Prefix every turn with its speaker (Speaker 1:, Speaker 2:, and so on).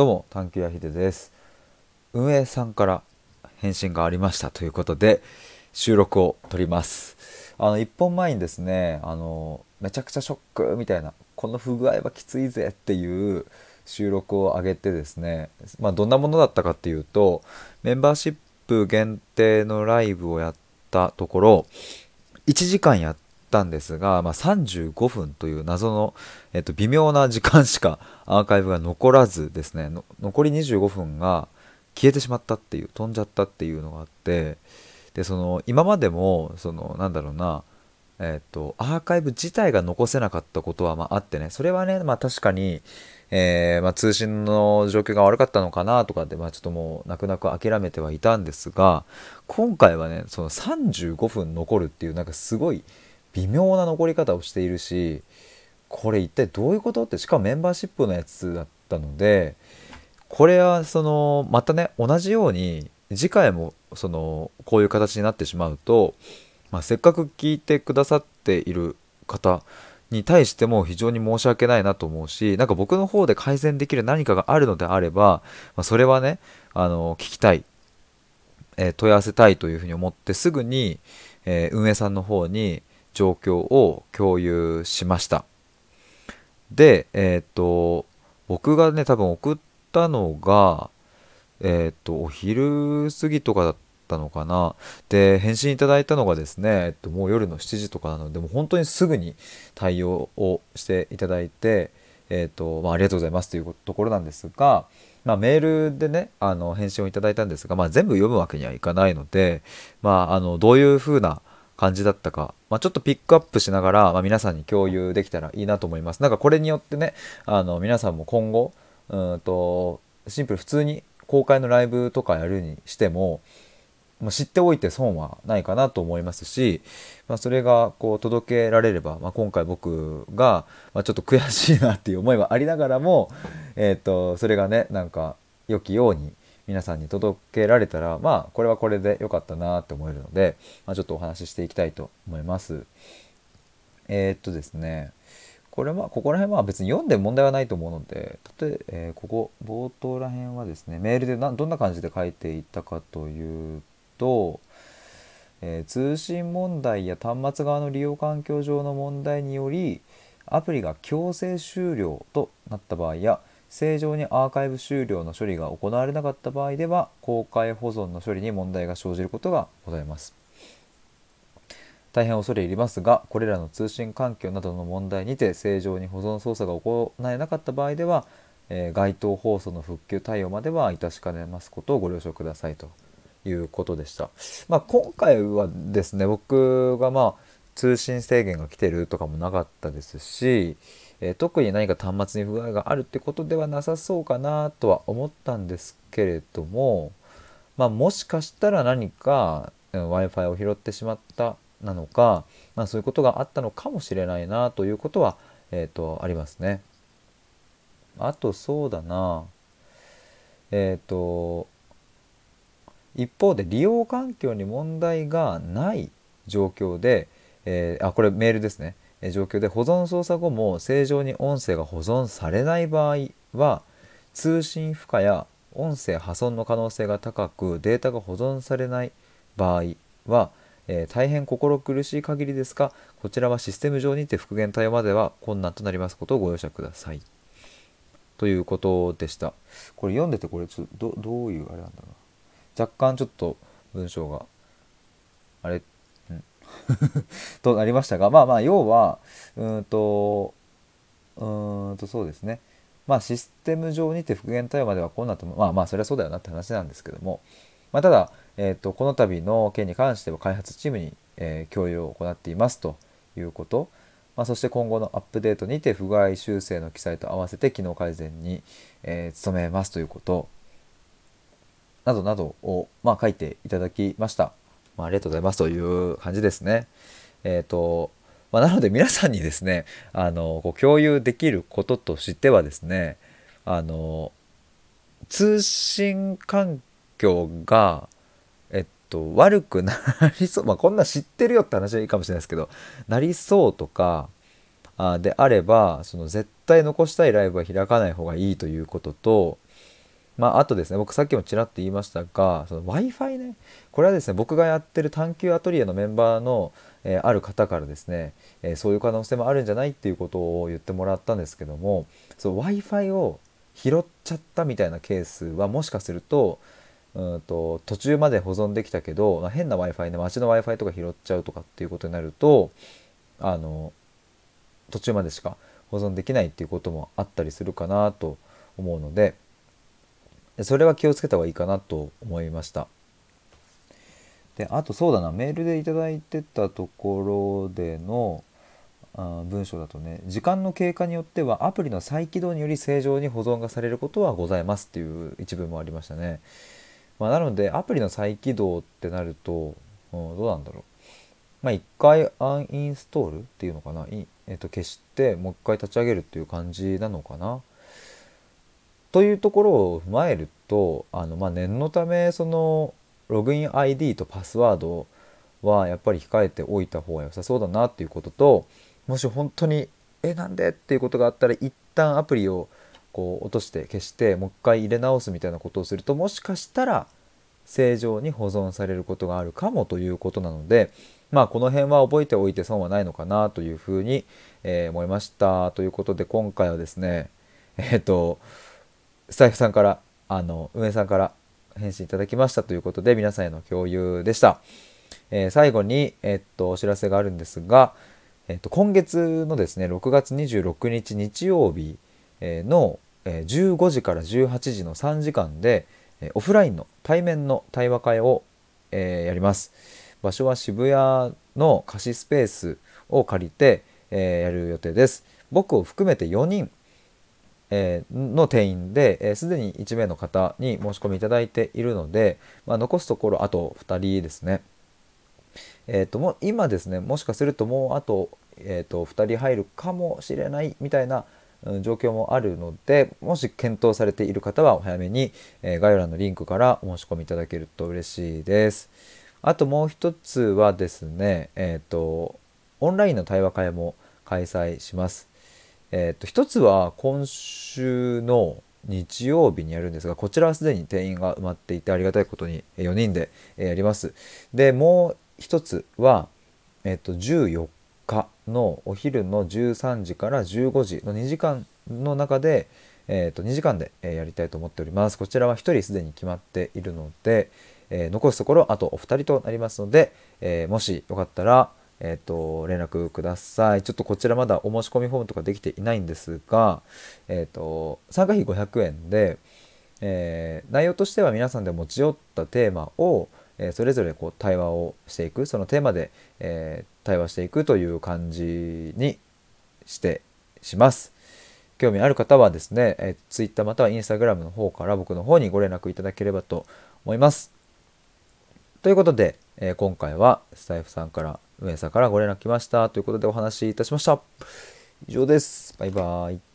Speaker 1: どうも探求やひです。運営さんから返信がありましたということで収録を撮ります。あの1本前にですねあのめちゃくちゃショックみたいなこの不具合はきついぜっていう収録を上げてですねまあどんなものだったかっていうとメンバーシップ限定のライブをやったところ1時間やってたんですが、まあ、35分という謎の、えっと、微妙な時間しかアーカイブが残らずですね残り25分が消えてしまったっていう飛んじゃったっていうのがあってでその今までもそのなんだろうなえっとアーカイブ自体が残せなかったことはまああってねそれはねまあ確かにえー、まあ、通信の状況が悪かったのかなとかで、まあ、ちょっともう泣く泣く諦めてはいたんですが今回はねその35分残るっていうなんかすごい微妙な残り方をしているしこれ一体どういうこと？ってしかもメンバーシップのやつだったのでこれはそのまたね同じように次回もそのこういう形になってしまうと、まあ、せっかく聞いてくださっている方に対しても非常に申し訳ないなと思うしなんか僕の方で改善できる何かがあるのであれば、まあ、それはねあの聞きたい、えー、問い合わせたいというふうに思ってすぐに、えー、運営さんの方に状況を共有しました。でえっ、と僕がね多分送ったのがえっ、とお昼過ぎとかだったのかな。で返信いただいたのがですね、えっと、もう夜の7時とかなのでもう本当にすぐに対応をしていただいて、えっとまあ、ありがとうございますというところなんですが、まあ、メールでねあの返信をいただいたんですが、まあ、全部読むわけにはいかないので、まあ、あのどういう風な感じだったか、まあ、ちょっとピックアップしながら、まあ、皆さんに共有できたらいいなと思います。なんかこれによってねあの皆さんも今後うんとシンプル普通に公開のライブとかやるにしてもま知っておいて損はないかなと思いますし、まあ、それがこう届けられれば、まあ、今回僕が、まちょっと悔しいなっていう思いはありながらも、えーと、それがねなんか良きように皆さんに届けられたらまあこれはこれで良かったなって思えるので、まあ、ちょっとお話ししていきたいと思います。えー、っとですねこれまあここら辺は別に読んで問題はないと思うので例ええー、ここ冒頭ら辺はですねメールでなどんな感じで書いていたかというと、えー、通信問題や端末側の利用環境上の問題によりアプリが強制終了となった場合や正常にアーカイブ終了の処理が行われなかった場合では公開保存の処理に問題が生じることがございます。大変恐れ入りますがこれらの通信環境などの問題にて正常に保存操作が行えなかった場合では、えー、該当放送の復旧対応までは致しかねますことをご了承くださいということでした。まあ、今回はですね僕がまあ通信制限が来てるとかもなかったですし、えー、特に何か端末に不具合があるってことではなさそうかなとは思ったんですけれども、まあ、もしかしたら何か w i f i を拾ってしまったなのか、まあ、そういうことがあったのかもしれないなということは、えーと、ありますね。あとそうだなえっ、ー、と一方で利用環境に問題がない状況で、えー、あこれメールですね、状況で保存操作後も正常に音声が保存されない場合は通信負荷や音声破損の可能性が高くデータが保存されない場合は、えー、大変心苦しい限りですがこちらはシステム上にて復元対応までは困難となりますことをご容赦ください。ということでした。これ読んでてこれちょっとどういうあれなんだろうな。若干ちょっと文章があれ、となりましたがまあまあ要はうんとうんとそうですね。まあシステム上にて復元対応まではこうなってまあまあそれはそうだよなって話なんですけども、まあ、ただ、えーと、この度の件に関しては開発チームに、えー、共有を行っていますということ、まあ、そして今後のアップデートにて不具合修正の記載と合わせて機能改善に、えー、努めますということ。などなどを、まあ、書いていただきました。まあ、ありがとうございますという感じですね。えっ、ー、と、まあ、なので皆さんにですね、あの、こう共有できることとしてはですね、あの、通信環境が、えっと、悪くなりそう、まあ、こんな知ってるよって話はいいかもしれないですけど、なりそうとか、あであれば、その絶対残したいライブは開かない方がいいということと、まあ、あとですね僕さっきもちらっと言いましたが w i f i ね。これはですね僕がやってる探求アトリエのメンバーの、えー、ある方からですね、えー、そういう可能性もあるんじゃないっていうことを言ってもらったんですけども w i f i を拾っちゃったみたいなケースはもしかするとうんと途中まで保存できたけど、まあ、変な w i f i ね街の w i f i とか拾っちゃうとかっていうことになるとあの途中までしか保存できないっていうこともあったりするかなと思うのでそれは気をつけた方がいいかなと思いました。であとそうだなメールで頂いてたところでのあ文章だとね時間の経過によってはアプリの再起動により正常に保存がされることはございますっていう一文もありましたね。まあ、なのでアプリの再起動ってなると、うん、どうなんだろう。まあ、一回アンインストールっていうのかな、えー、と消してもう一回立ち上げるっていう感じなのかな。というところを踏まえるとあの、まあ、念のためそのログイン ID とパスワードはやっぱり控えておいた方が良さそうだなっていうことともし本当にえなんで？っていうことがあったら一旦アプリをこう落として消してもう一回入れ直すみたいなことをするともしかしたら正常に保存されることがあるかもということなのでまあこの辺は覚えておいて損はないのかなというふうに、えー、思いましたということで今回はですねえっ、ー、とスタイフさんからあの運営さんから返信いただきましたということで皆さんへの共有でした、えー、最後に、えっとお知らせがあるんですが、えっと今月のですね6月26日日曜日の15時から18時の3時間でオフラインの対面の対話会をやります。場所は渋谷の貸しスペースを借りてやる予定です。僕を含めて4人の定員ですで、に1名の方に申し込みいただいているので、まあ、残すところあと2人ですね。えーと、も今ですねもしかするともうあと,、えーと、2人入るかもしれないみたいな、うん、状況もあるのでもし検討されている方はお早めに、えー、概要欄のリンクからお申し込みいただけると嬉しいです。あともう一つはですね、えっ、ー、とオンラインの対話会も開催します。えっ、ー、と一つは今週の日曜日にやるんですがこちらはすでに定員が埋まっていてありがたいことに4人でやります。でもう一つは、えっ、ー、と14日のお昼の13時から15時の2時間の中で、えー、と2時間でやりたいと思っております。こちらは1人すでに決まっているので、えー、残すところあとお二人となりますので、えー、もしよかったらえっ、ー、と、連絡ください。ちょっとこちらまだお申し込みフォームとかできていないんですが、えっ、ー、と、参加費500円で、えー、内容としては皆さんで持ち寄ったテーマを、えそれぞれこう対話をしていく、そのテーマで、え対話していくという感じにしてします。興味ある方はですね、え Twitter または Instagram の方から僕の方にご連絡いただければと思います。ということで、え今回はスタイフさんから運営さんからご連絡来ましたということでお話しいたしました。以上です。バイバイ。